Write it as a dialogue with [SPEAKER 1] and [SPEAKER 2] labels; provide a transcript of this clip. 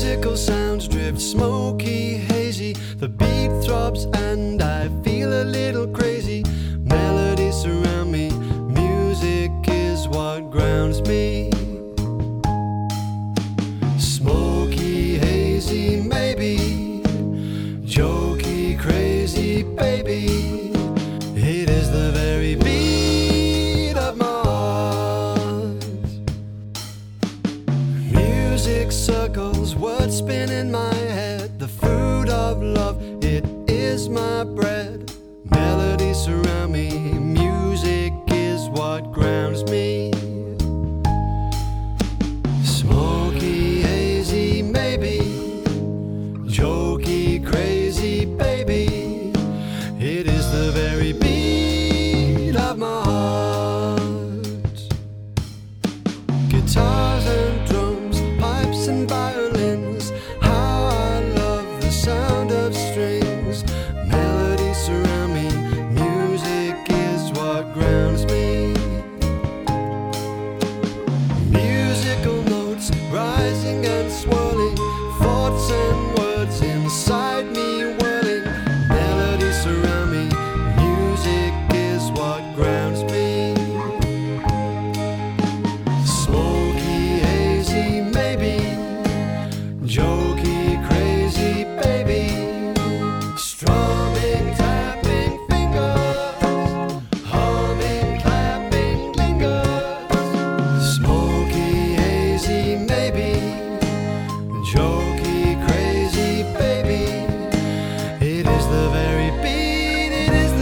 [SPEAKER 1] Musical sounds drift smoky, hazy. The beat throbs and I feel a little crazy. Melodies surround me. Music is what grounds me. Smoky, hazy, maybe. Jokey, crazy, baby. It is the very beat of my heart. Music circles, words spin in my head. The food of love, it is my bread. Melodies surround me, music is what grounds me. Smoky, hazy, maybe. Jokey, crazy, baby. It is the very beat of my heart. Guitars rising The very beat, it is